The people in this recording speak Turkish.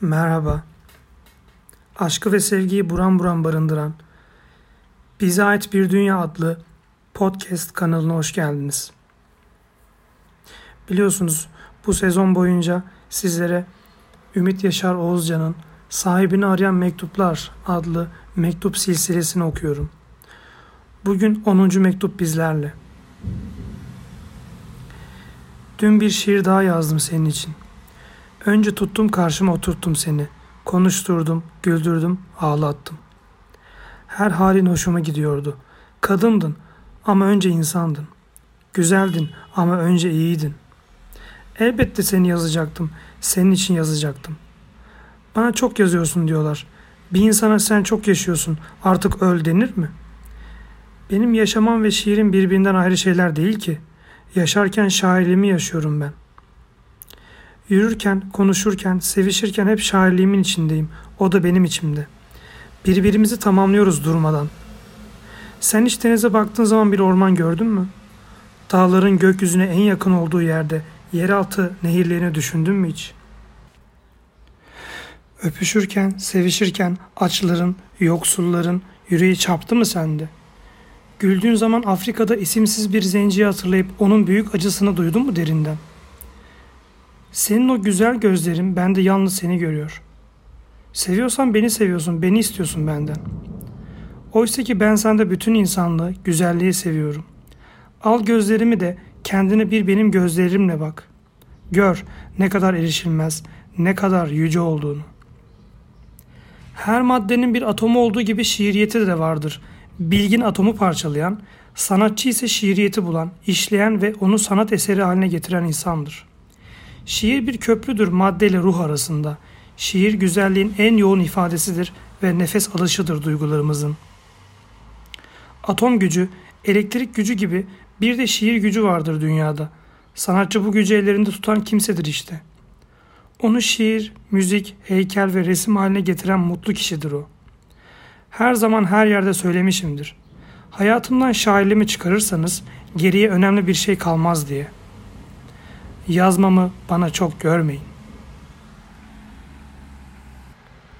Merhaba. Aşkı ve sevgiyi buram buram barındıran Bize Ait Bir Dünya adlı podcast kanalına hoş geldiniz. Biliyorsunuz bu sezon boyunca sizlere Ümit Yaşar Oğuzcan'ın Sahibini Arayan Mektuplar adlı mektup silsilesini okuyorum. Bugün 10. mektup bizlerle. Dün bir şiir daha yazdım senin için.'' Önce tuttum karşıma oturttum seni. Konuşturdum, güldürdüm, ağlattım. Her halin hoşuma gidiyordu. Kadındın ama önce insandın. Güzeldin ama önce iyiydin. Elbette seni yazacaktım. Senin için yazacaktım. Bana çok yazıyorsun diyorlar. Bir insana sen çok yaşıyorsun. Artık öl denir mi? Benim yaşamam ve şiirim birbirinden ayrı şeyler değil ki. Yaşarken şairliğimi yaşıyorum ben.'' Yürürken, konuşurken, sevişirken hep şairliğimin içindeyim. O da benim içimde. Birbirimizi tamamlıyoruz durmadan. Sen hiç denize baktığın zaman bir orman gördün mü? Dağların gökyüzüne en yakın olduğu yerde yeraltı nehirlerini düşündün mü hiç? Öpüşürken, sevişirken açların, yoksulların yüreği çarptı mı sende? Güldüğün zaman Afrika'da isimsiz bir zenciyi hatırlayıp onun büyük acısını duydun mu derinden?'' Senin o güzel gözlerin bende yalnız seni görüyor. Seviyorsan beni seviyorsun, beni istiyorsun benden. Oysa ki ben sende bütün insanlığı, güzelliği seviyorum. Al gözlerimi de kendine bir benim gözlerimle bak. Gör ne kadar erişilmez, ne kadar yüce olduğunu. Her maddenin bir atomu olduğu gibi şiiriyeti de vardır. Bilgin atomu parçalayan, sanatçı ise şiiriyeti bulan, işleyen ve onu sanat eseri haline getiren insandır.'' Şiir bir köprüdür madde ile ruh arasında. Şiir güzelliğin en yoğun ifadesidir ve nefes alışıdır duygularımızın. Atom gücü, elektrik gücü gibi bir de şiir gücü vardır dünyada. Sanatçı bu gücü ellerinde tutan kimsedir işte. Onu şiir, müzik, heykel ve resim haline getiren mutlu kişidir o. Her zaman her yerde söylemişimdir. Hayatımdan şairliğimi çıkarırsanız geriye önemli bir şey kalmaz diye.'' Yazmamı bana çok görmeyin.